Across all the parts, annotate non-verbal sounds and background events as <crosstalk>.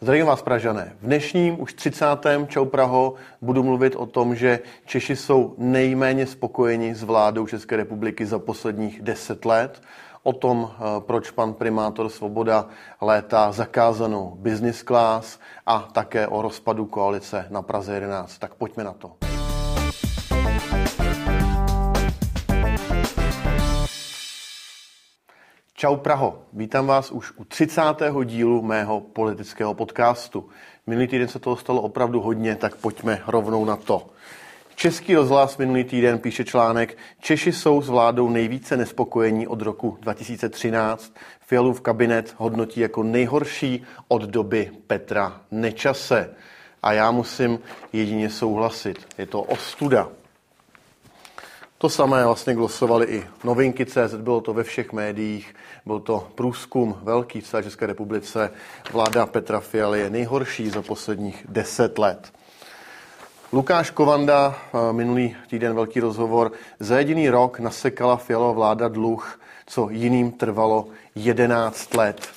Zdravím vás, Pražané. V dnešním už 30. Čau Praho budu mluvit o tom, že Češi jsou nejméně spokojeni s vládou České republiky za posledních 10 let. O tom, eh, proč pan primátor Svoboda létá zakázanou business class a také o rozpadu koalice na Praze 11. Tak pojďme na to. Čau Praho, vítám vás už u 30. dílu mého politického podcastu. Minulý týden se toho stalo opravdu hodně, tak pojďme rovnou na to. Český rozhlas minulý týden píše článek Češi jsou s vládou nejvíce nespokojení od roku 2013. Fialův kabinet hodnotí jako nejhorší od doby Petra Nečase. A já musím jedině souhlasit. Je to ostuda. To samé vlastně glosovali i novinky CZ, bylo to ve všech médiích, byl to průzkum velký v celé České republice. Vláda Petra Fialy je nejhorší za posledních deset let. Lukáš Kovanda, eh, minulý týden velký rozhovor, za jediný rok nasekala Fialová vláda dluh, co jiným trvalo 11 let.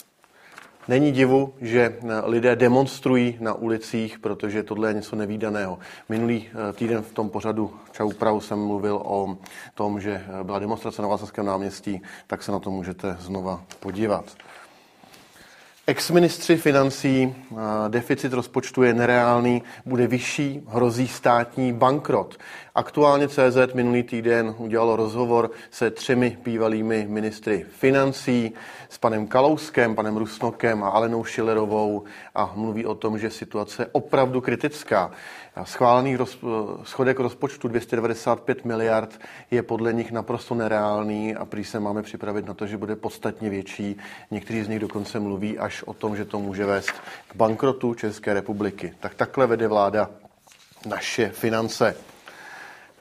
Není divu, že eh, lidé demonstrují na ulicích, protože tohle je něco nevýdaného. Minulý eh, týden v tom pořadu Čau Prahu jsem mluvil o tom, že eh, byla demonstrace na Václavském náměstí, tak se na to můžete znova podívat. Ex-ministři financí, deficit rozpočtu je nereálný, bude vyšší, hrozí státní bankrot. Aktuálně CZ minulý týden udělalo rozhovor se třemi bývalými ministry financí, s panem Kalouskem, panem Rusnokem a Alenou Šilerovou a mluví o tom, že situace je opravdu kritická. Schválený roz, schodek rozpočtu 295 miliard je podle nich naprosto nereálný a prý se máme připravit na to, že bude podstatně větší. Někteří z nich dokonce mluví až o tom, že to může vést k bankrotu České republiky. Tak takhle vede vláda naše finance.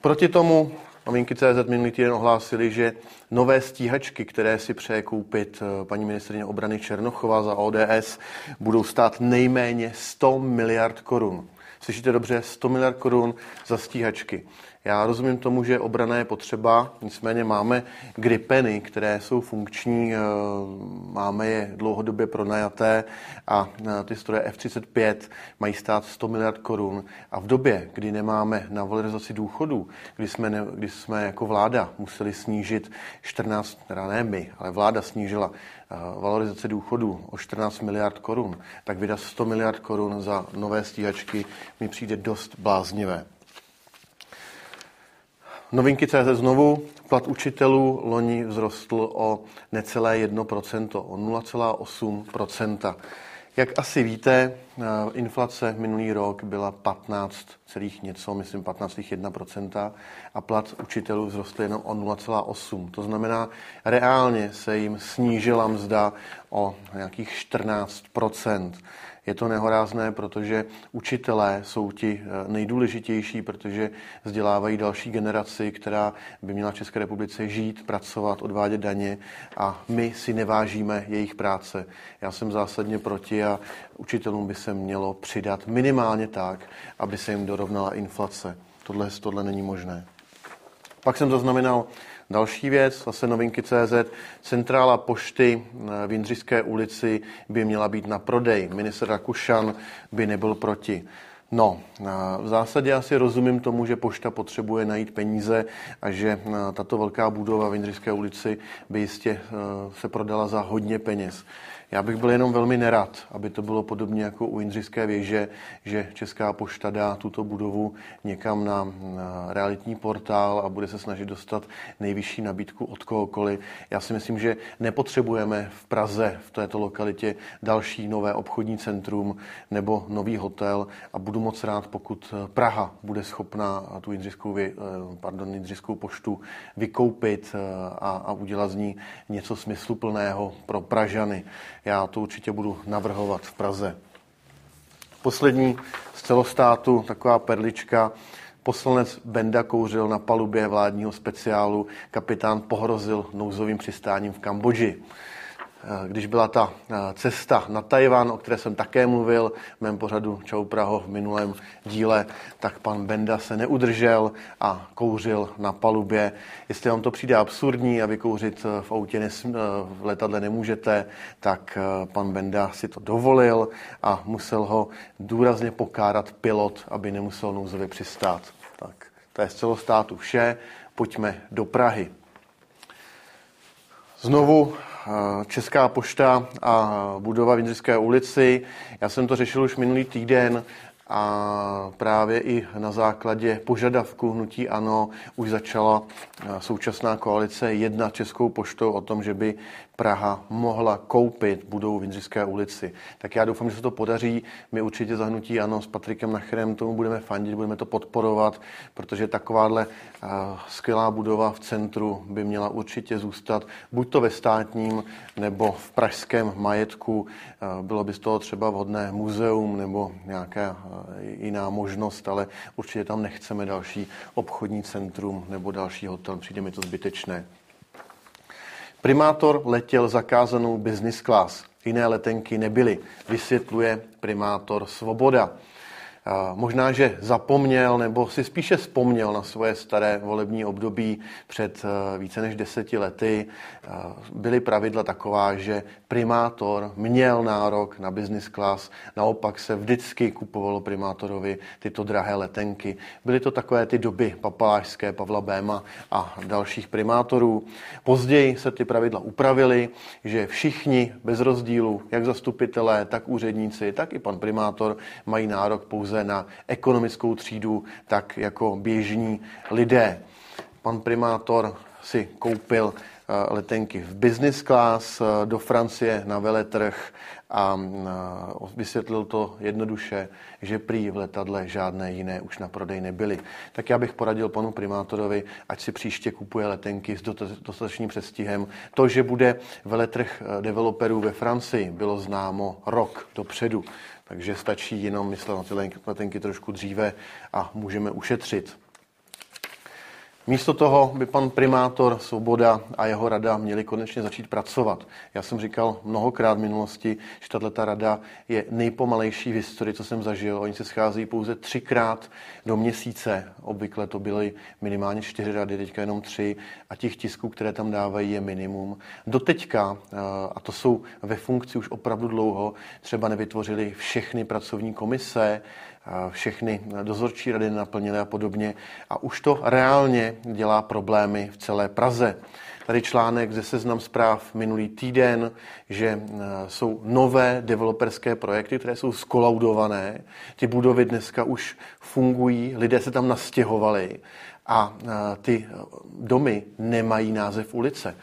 Proti tomu Novinky CZ minulý týden ohlásili, že nové stíhačky, které si přeje koupit eh, paní ministrině obrany Černochová za ODS, budou stát nejméně 100 miliard korun. Slyšíte dobře, 100 miliard korun za stíhačky. Já rozumím tomu, že obrana je potřeba, nicméně máme gripeny, které jsou funkční, eh, máme je dlouhodobě pronajaté a eh, ty stroje F-35 mají stát 100 miliard korun. A v době, kdy nemáme na valorizaci důchodů, kdy jsme, ne, kdy jsme jako vláda museli snížit 14, teda ne my, ale vláda snížila eh, valorizace důchodů o 14 miliard korun, tak vydat 100 miliard korun za nové stíhačky mi přijde dost bláznivé. Novinky CZ znovu. Plat učitelů loni vzrostl o necelé 1%, o 0,8%. Jak asi víte, eh, inflace minulý rok byla 15 celých něco, myslím 15,1% a plat učitelů vzrostl jenom o 0,8. To znamená, reálně se jim snížila mzda o nějakých 14%. Je to nehorázné, protože učitelé jsou ti eh, nejdůležitější, protože vzdělávají další generaci, která by měla v České republice žít, pracovat, odvádět daně a my si nevážíme jejich práce. Já jsem zásadně proti a učitelům by se mělo přidat minimálně tak, aby se jim dorovnala inflace. Tohle, tohle není možné. Pak jsem zaznamenal Další věc, zase novinky CZ, centrála pošty eh, v Jindřišské ulici by měla být na prodej. Minister Rakušan by nebyl proti. No, eh, v zásadě asi rozumím tomu, že pošta potřebuje najít peníze a že eh, tato velká budova v Jindřišské ulici by jistě se prodala za hodně peněz. Já bych byl jenom velmi nerad, aby to bylo podobně jako u Jindřišské věže, že Česká pošta dá tuto budovu někam na, realitní portál a bude se snažit dostat nejvyšší nabídku od kohokoliv. Já si myslím, že nepotřebujeme v Praze, v této lokalitě, další nové obchodní centrum nebo nový hotel a budu moc rád, pokud Praha bude schopna tu Jindřišskou, vě, pardon, Jindřišskou poštu vykoupit a, a udělat z ní něco smysluplného pro Pražany. Já to určitě budu navrhovat v Praze. Poslední z celostátu, taková perlička. Poslanec Benda kouřil na palubě vládního speciálu, kapitán pohrozil nouzovým přistáním v Kambodži. Eh, když byla ta eh, cesta na Tajvan, o které jsem také mluvil v mém pořadu Čau Praho v minulém díle, tak pan Benda se neudržel a kouřil na palubě. Jestli vám to přijde absurdní a vykouřit eh, v autě v letadle nemůžete, tak pan Benda si to dovolil a musel ho důrazně pokárat pilot, aby nemusel nouzově přistát. Tak to je z celostátu vše. Pojďme do Prahy. Znovu Česká pošta a budova v Jindřišské ulici. Já jsem to řešil už minulý týden a právě i na základě požadavku hnutí ANO už začala současná koalice jednat Českou poštou o tom, že by Praha mohla koupit budovu v Jindřišské ulici. Tak já doufám, že se to podaří. My určitě zahnutí ano s Patrikem Nacherem tomu budeme fandit, budeme to podporovat, protože takováhle uh, skvělá budova v centru by měla určitě zůstat buď to ve státním nebo v pražském majetku. Uh, bylo by z toho třeba vhodné muzeum nebo nějaká uh, jiná možnost, ale určitě tam nechceme další obchodní centrum nebo další hotel. Přijde mi to zbytečné. Primátor letěl zakázanou business class. Jiné letenky nebyly, vysvětluje primátor Svoboda. Možná, že zapomněl nebo si spíše vzpomněl na svoje staré volební období před eh, více než deseti lety. Eh, byly pravidla taková, že primátor měl nárok na business class, naopak se vždycky kupovalo primátorovi tyto drahé letenky. Byly to takové ty doby papalášské Pavla Béma a dalších primátorů. Později se ty pravidla upravily, že všichni bez rozdílu, jak zastupitelé, tak úředníci, tak i pan primátor mají nárok pouze na ekonomickou třídu, tak jako běžní lidé. Pan primátor si koupil eh, letenky v business class eh, do Francie na veletrh a eh, vysvětlil to jednoduše, že prý v letadle žádné jiné už na prodej nebyly. Tak já bych poradil panu primátorovi, ať si příště kupuje letenky s dostatečným přestihem. To, že bude veletrh developerů ve Francii, bylo známo rok dopředu. Takže stačí jenom myslet na ty letenky trošku dříve a můžeme ušetřit. Místo toho by pan primátor Svoboda a jeho rada měli konečně začít pracovat. Já jsem říkal mnohokrát v minulosti, že tato rada je nejpomalejší v historii, co jsem zažil. Oni se schází pouze třikrát do měsíce. Obvykle to byly minimálně čtyři rady, teďka jenom tři a těch tisků, které tam dávají, je minimum. Doteďka, eh, a to jsou ve funkci už opravdu dlouho, třeba nevytvořili všechny pracovní komise, všechny dozorčí rady naplnily a podobně. A už to reálně dělá problémy v celé Praze. Tady článek ze Seznam zpráv minulý týden, že e, jsou nové developerské projekty, které jsou skolaudované. Ty budovy dneska už fungují, lidé se tam nastěhovali a e, ty domy nemají název ulice.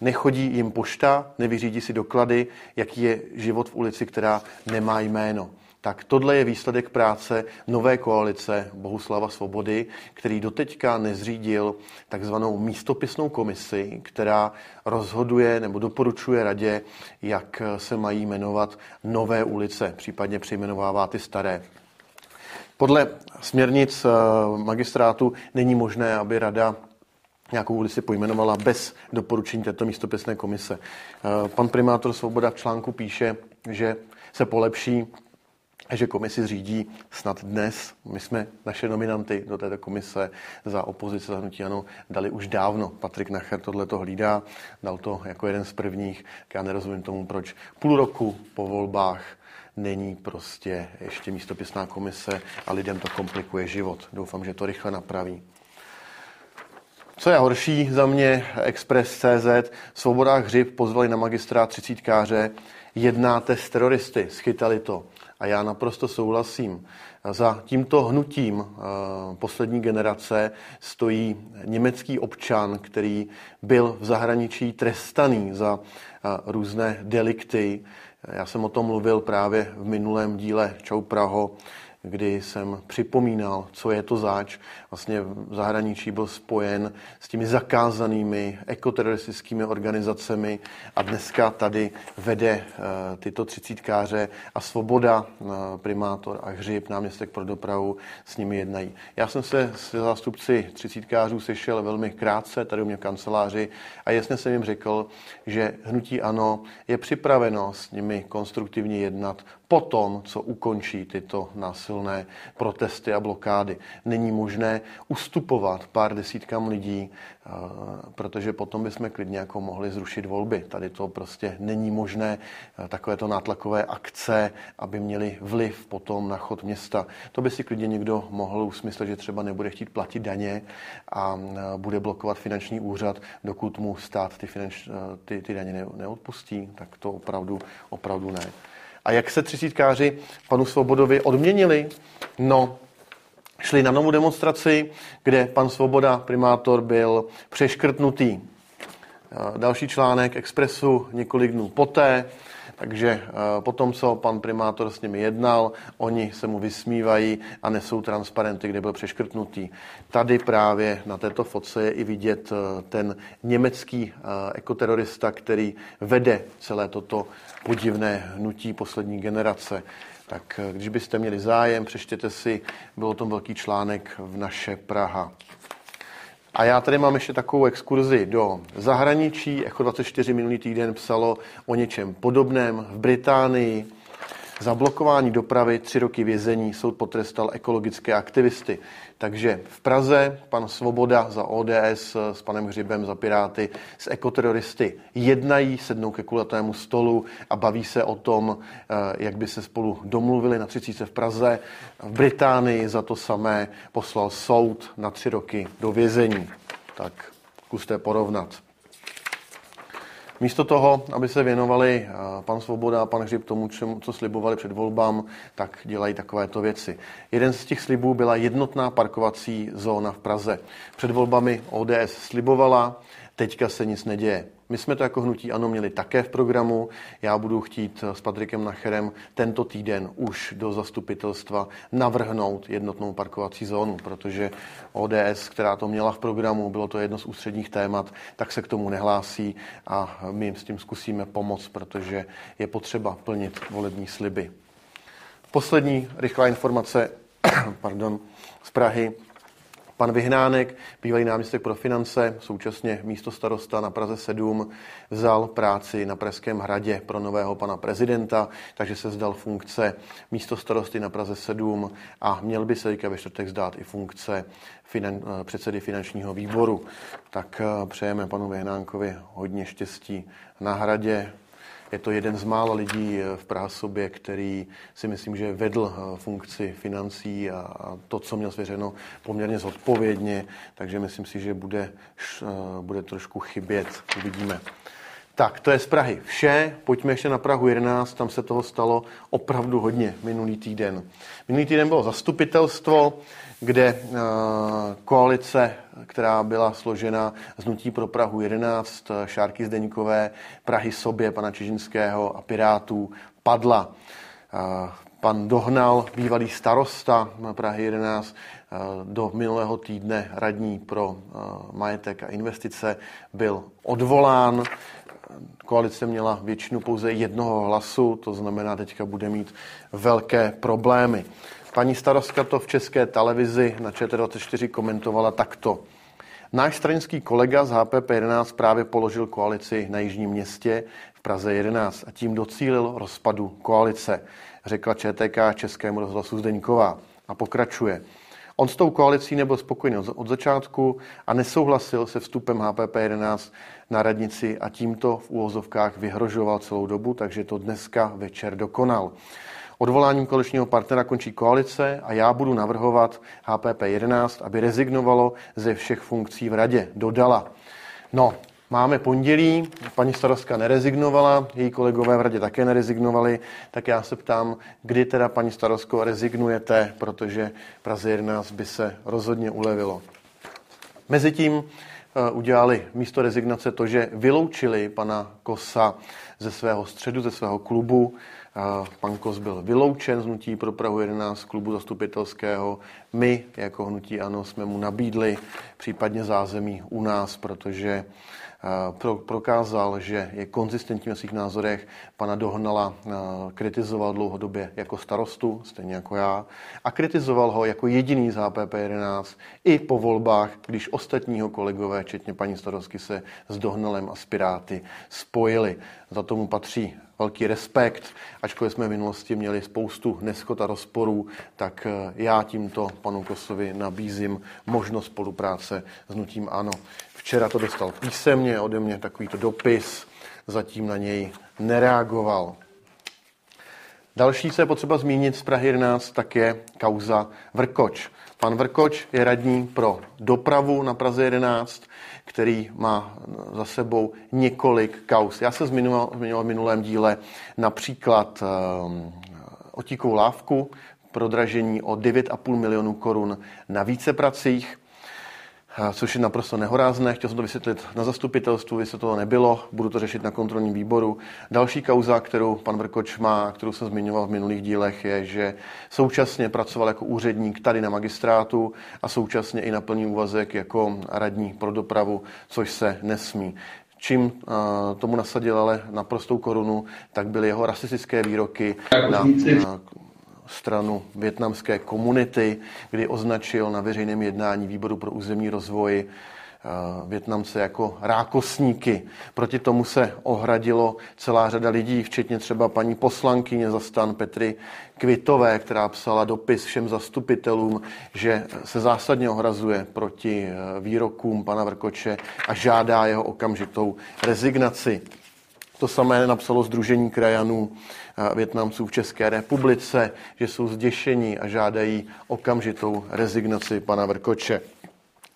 Nechodí jim pošta, nevyřídí si doklady, jaký je život v ulici, která nemá jméno. Tak tohle je výsledek práce nové koalice Bohuslava Svobody, který doteďka nezřídil takzvanou místopisnou komisi, která rozhoduje nebo doporučuje radě, jak se mají jmenovat nové ulice, případně přejmenovává ty staré. Podle směrnic eh, magistrátu není možné, aby rada nějakou ulici pojmenovala bez doporučení této místopisné komise. Eh, pan primátor Svoboda v článku píše, že se polepší že komisi řídí snad dnes. My jsme naše nominanty do této komise za opozici za hnutí ano dali už dávno. Patrik Nacher tohle to hlídá, dal to jako jeden z prvních. Já nerozumím tomu, proč půl roku po volbách není prostě ještě místopisná komise a lidem to komplikuje život. Doufám, že to rychle napraví. Co je horší za mě, Express.cz, Svoboda Hřib pozvali na magistrát třicítkáře, jednáte s teroristy, schytali to. A já naprosto souhlasím. Za tímto hnutím eh, poslední generace stojí německý občan, který byl v zahraničí trestaný za eh, různé delikty. Já jsem o tom mluvil právě v minulém díle Čau Praho, kdy jsem připomínal, co je to záč. Vlastně v zahraničí byl spojen s těmi zakázanými ekoteroristickými organizacemi a dneska tady vede eh, tyto třicítkáře a Svoboda, eh, primátor a Hřib, náměstek pro dopravu, s nimi jednají. Já jsem se s zástupci třicítkářů sešel velmi krátce tady u mě v kanceláři a jasně jsem jim řekl, že hnutí ANO je připraveno s nimi konstruktivně jednat po tom, co ukončí tyto násilné protesty a blokády. Není možné ustupovat pár desítkám lidí, eh, protože potom bychom klidně jako mohli zrušit volby. Tady to prostě není možné, eh, takovéto nátlakové akce, aby měli vliv potom na chod města. To by si klidně někdo mohl usmyslet, že třeba nebude chtít platit daně a eh, bude blokovat finanční úřad, dokud mu stát ty, finanč, ty, ty daně neodpustí. Tak to opravdu, opravdu ne. A jak se třicítkáři panu Svobodovi odměnili? No, šli na novou demonstraci, kde pan Svoboda, primátor, byl přeškrtnutý. Další článek Expressu několik dnů poté takže eh, po tom, co pan primátor s nimi jednal, oni se mu vysmívají a nesou transparenty, kde byl přeškrtnutý. Tady právě na této fotce je i vidět ten německý ekoterorista, který vede celé toto podivné hnutí poslední generace. Tak když byste měli zájem, přečtěte si, byl o tom velký článek v naše Praha. A já tady mám ještě takovou exkurzi do zahraničí. Echo 24 minulý týden psalo o něčem podobném v Británii. Za blokování dopravy tři roky vězení soud potrestal ekologické aktivisty. Takže v Praze pan Svoboda za ODS s panem Hřibem za Piráty s ekoteroristy jednají, sednou ke kulatému stolu a baví se o tom, eh, jak by se spolu domluvili na 30 v Praze. V Británii za to samé poslal soud na tři roky do vězení. Tak zkuste porovnat. Místo toho, aby se věnovali eh, pan Svoboda a pan Hřib tomu, čemu, co slibovali před volbám, tak dělají takovéto věci. Jeden z těch slibů byla jednotná parkovací zóna v Praze. Před volbami ODS slibovala, teďka se nic neděje. My jsme to jako hnutí ANO měli také v programu. Já budu chtít s Patrikem Nacherem tento týden už do zastupitelstva navrhnout jednotnou parkovací zónu, protože ODS, která to měla v programu, bylo to jedno z ústředních témat, tak se k tomu nehlásí a my jim s tím zkusíme pomoct, protože je potřeba plnit volební sliby. Poslední rychlá informace <coughs> pardon, z Prahy. Pan Vyhnánek, bývalý náměstek pro finance, současně místo starosta na Praze 7, vzal práci na Pražském hradě pro nového pana prezidenta, takže se zdal funkce místo starosty na Praze 7 a měl by se ve čtvrtek zdát i funkce finan, předsedy finančního výboru. Tak eh, přejeme panu Vyhnánkovi hodně štěstí na hradě, je to jeden z mála lidí eh, v Prahasobě, který si myslím, že vedl eh, funkci financí a to, co měl svěřeno, poměrně zodpovědně, takže myslím si, že bude, eh, bude trošku chybět. Uvidíme. Tak, to je z Prahy vše. Pojďme ještě na Prahu 11, tam se toho stalo opravdu hodně minulý týden. Minulý týden bylo zastupitelstvo, kde eh, koalice, která byla složena z Nutí pro Prahu 11, eh, Šárky Zdeňkové, Prahy sobě, pana Čižinského a Pirátů, padla. Eh, pan Dohnal, bývalý starosta Prahy 11, do minulého týdne radní pro majetek a investice, byl odvolán. Koalice měla většinu pouze jednoho hlasu, to znamená, teďka bude mít velké problémy. Paní starostka to v české televizi na ČT24 komentovala takto. Náš stranický kolega z HPP 11 právě položil koalici na Jižním městě v Praze 11 a tím docílil rozpadu koalice, řekla ČTK Českému rozhlasu Zdeňková a pokračuje. On s tou koalicí nebyl spokojený od začátku a nesouhlasil se vstupem HPP 11 na radnici a tímto v úvozovkách vyhrožoval celou dobu, takže to dneska večer dokonal. Odvoláním koaličního partnera končí koalice a já budu navrhovat HPP 11, aby rezignovalo ze všech funkcí v radě. Dodala. No, Máme pondělí, paní starostka nerezignovala, její kolegové v radě také nerezignovali, tak já se ptám, kdy teda paní starostko rezignujete, protože Praze 11 by se rozhodně ulevilo. Mezitím eh, udělali místo rezignace to, že vyloučili pana Kosa ze svého středu, ze svého klubu Pan Kos byl vyloučen z hnutí pro Prahu 11 klubu zastupitelského. My jako hnutí ANO jsme mu nabídli případně zázemí u nás, protože pro, prokázal, že je konzistentní ve svých názorech. Pana Dohnala kritizoval dlouhodobě jako starostu, stejně jako já, a kritizoval ho jako jediný z HPP 11 i po volbách, když ostatního kolegové, včetně paní starostky, se s Dohnalem a s Piráty spojili. Za tomu patří velký respekt, ačkoliv jsme v minulosti měli spoustu neschot a rozporů, tak eh, já tímto panu Kosovi nabízím možnost spolupráce s Nutím Ano. Včera to dostal písemně ode mě takovýto dopis, zatím na něj nereagoval. Další, je potřeba zmínit z Prahy 11, tak je kauza Vrkoč. Pan Vrkoč je radní pro dopravu na Praze 11, který má za sebou několik kaus. Já se zmiňoval, v minulém díle například um, otíkovou lávku, prodražení o 9,5 milionů korun na vícepracích, což je naprosto nehorázné. Chtěl jsem to vysvětlit na zastupitelstvu, jestli to nebylo, budu to řešit na kontrolním výboru. Další kauza, kterou pan Vrkoč má, kterou jsem zmiňoval v minulých dílech, je, že současně pracoval jako úředník tady na magistrátu a současně i na plný úvazek jako radní pro dopravu, což se nesmí. Čím tomu nasadil ale naprostou korunu, tak byly jeho rasistické výroky na, na stranu větnamské komunity, kdy označil na veřejném jednání výboru pro územní rozvoj eh, Větnamce jako rákosníky. Proti tomu se ohradilo celá řada lidí, včetně třeba paní poslankyně za stan Petry Kvitové, která psala dopis všem zastupitelům, že se zásadně ohrazuje proti eh, výrokům pana Vrkoče a žádá jeho okamžitou rezignaci. To samé napsalo Združení krajanů Větnamců v České republice, že jsou zděšení a žádají okamžitou rezignaci pana Vrkoče.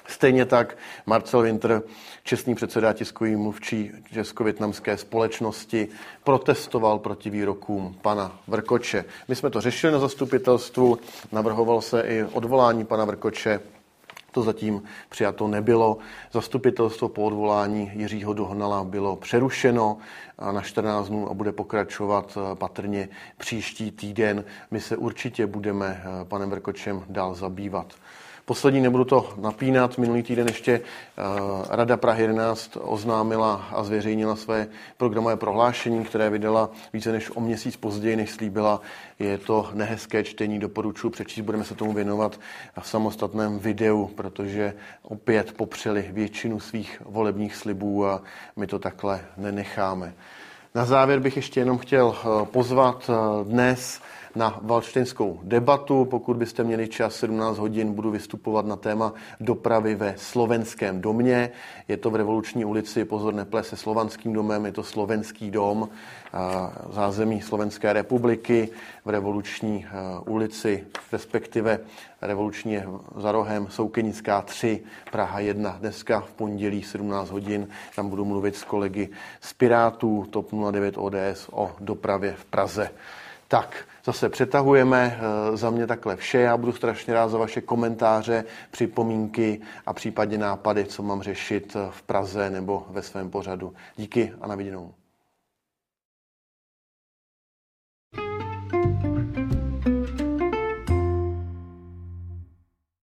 Stejně tak Marcel Winter, čestný předseda tiskový mluvčí Česko-větnamské společnosti, protestoval proti výrokům pana Vrkoče. My jsme to řešili na zastupitelstvu, navrhoval se i odvolání pana Vrkoče, to zatím přijato nebylo. Zastupitelstvo po odvolání Jiřího Dohnala bylo přerušeno na 14 dnů a bude pokračovat eh, patrně příští týden. My se určitě budeme eh, panem Vrkočem dál zabývat. Poslední, nebudu to napínat, minulý týden ještě eh, Rada Prahy 11 oznámila a zveřejnila své programové prohlášení, které vydala více než o měsíc později, než slíbila. Je to nehezké čtení, doporučuji přečíst, budeme se tomu věnovat v samostatném videu, protože opět popřeli většinu svých volebních slibů a my to takhle nenecháme. Na závěr bych ještě jenom chtěl eh, pozvat eh, dnes na valštinskou debatu. Pokud byste měli čas 17 hodin, budu vystupovat na téma dopravy ve slovenském domě. Je to v Revoluční ulici, pozor, neple se slovanským domem, je to slovenský dom, zázemí Slovenské republiky v Revoluční ulici, respektive revoluční za rohem Soukenická 3, Praha 1. Dneska v pondělí 17 hodin tam budu mluvit s kolegy z Pirátů TOP 09 ODS o dopravě v Praze. Tak, zase přetahujeme eh, za mě takhle vše. Já budu strašně rád za vaše komentáře, připomínky a případně nápady, co mám řešit eh, v Praze nebo ve svém pořadu. Díky a na viděnou.